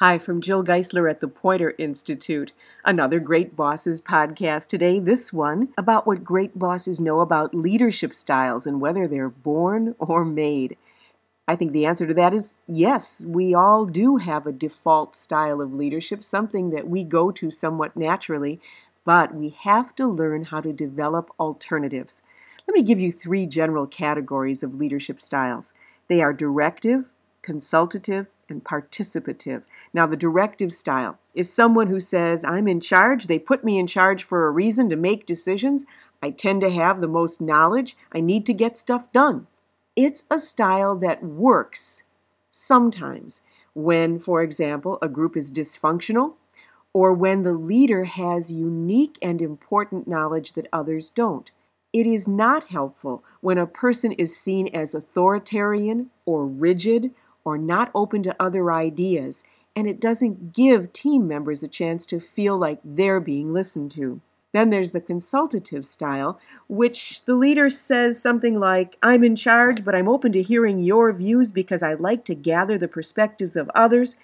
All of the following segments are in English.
Hi, from Jill Geisler at the Poynter Institute. Another Great Bosses podcast today. This one about what great bosses know about leadership styles and whether they're born or made. I think the answer to that is yes, we all do have a default style of leadership, something that we go to somewhat naturally, but we have to learn how to develop alternatives. Let me give you three general categories of leadership styles they are directive, consultative, and participative. Now, the directive style is someone who says, I'm in charge, they put me in charge for a reason to make decisions. I tend to have the most knowledge, I need to get stuff done. It's a style that works sometimes when, for example, a group is dysfunctional or when the leader has unique and important knowledge that others don't. It is not helpful when a person is seen as authoritarian or rigid or not open to other ideas, and it doesn't give team members a chance to feel like they're being listened to. Then there's the consultative style, which the leader says something like, I'm in charge, but I'm open to hearing your views because I like to gather the perspectives of others,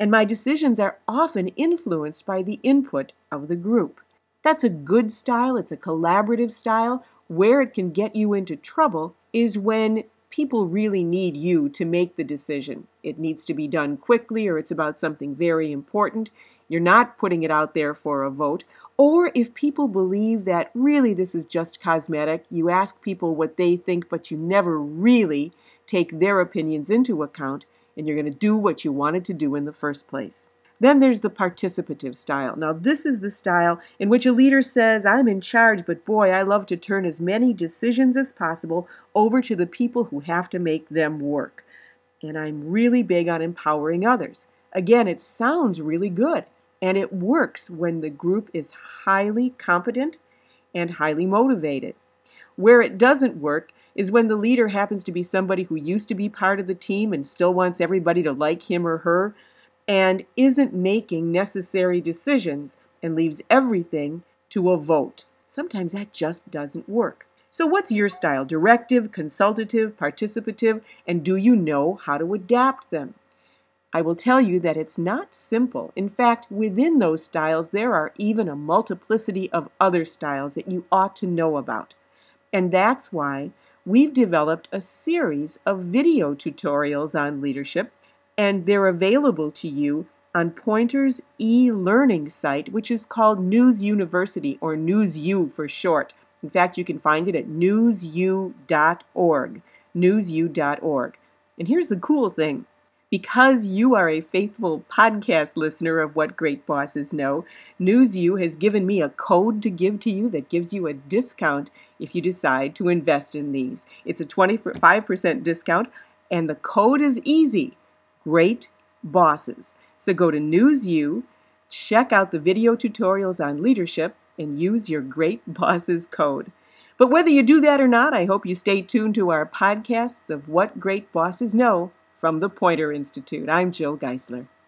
and my decisions are often influenced by the input of the group. That's a good style, it's a collaborative style. Where it can get you into trouble is when people really need you to make the decision. It needs to be done quickly or it's about something very important. You're not putting it out there for a vote. Or if people believe that really this is just cosmetic, you ask people what they think, but you never really take their opinions into account, and you're going to do what you wanted to do in the first place. Then there's the participative style. Now, this is the style in which a leader says, I'm in charge, but boy, I love to turn as many decisions as possible over to the people who have to make them work. And I'm really big on empowering others. Again, it sounds really good, and it works when the group is highly competent and highly motivated. Where it doesn't work is when the leader happens to be somebody who used to be part of the team and still wants everybody to like him or her and isn't making necessary decisions and leaves everything to a vote. Sometimes that just doesn't work. So, what's your style? Directive, consultative, participative, and do you know how to adapt them? I will tell you that it's not simple. In fact, within those styles, there are even a multiplicity of other styles that you ought to know about. And that's why we've developed a series of video tutorials on leadership and they're available to you on Poynter's e-learning site, which is called News University or NewsU for short. In fact, you can find it at newsu.org, newsu.org. And here's the cool thing. Because you are a faithful podcast listener of What Great Bosses Know, NewsU has given me a code to give to you that gives you a discount if you decide to invest in these. It's a 25% discount, and the code is easy great bosses. So go to NewsU, check out the video tutorials on leadership, and use your Great Bosses code. But whether you do that or not, I hope you stay tuned to our podcasts of What Great Bosses Know from the Poynter Institute. I'm Jill Geisler.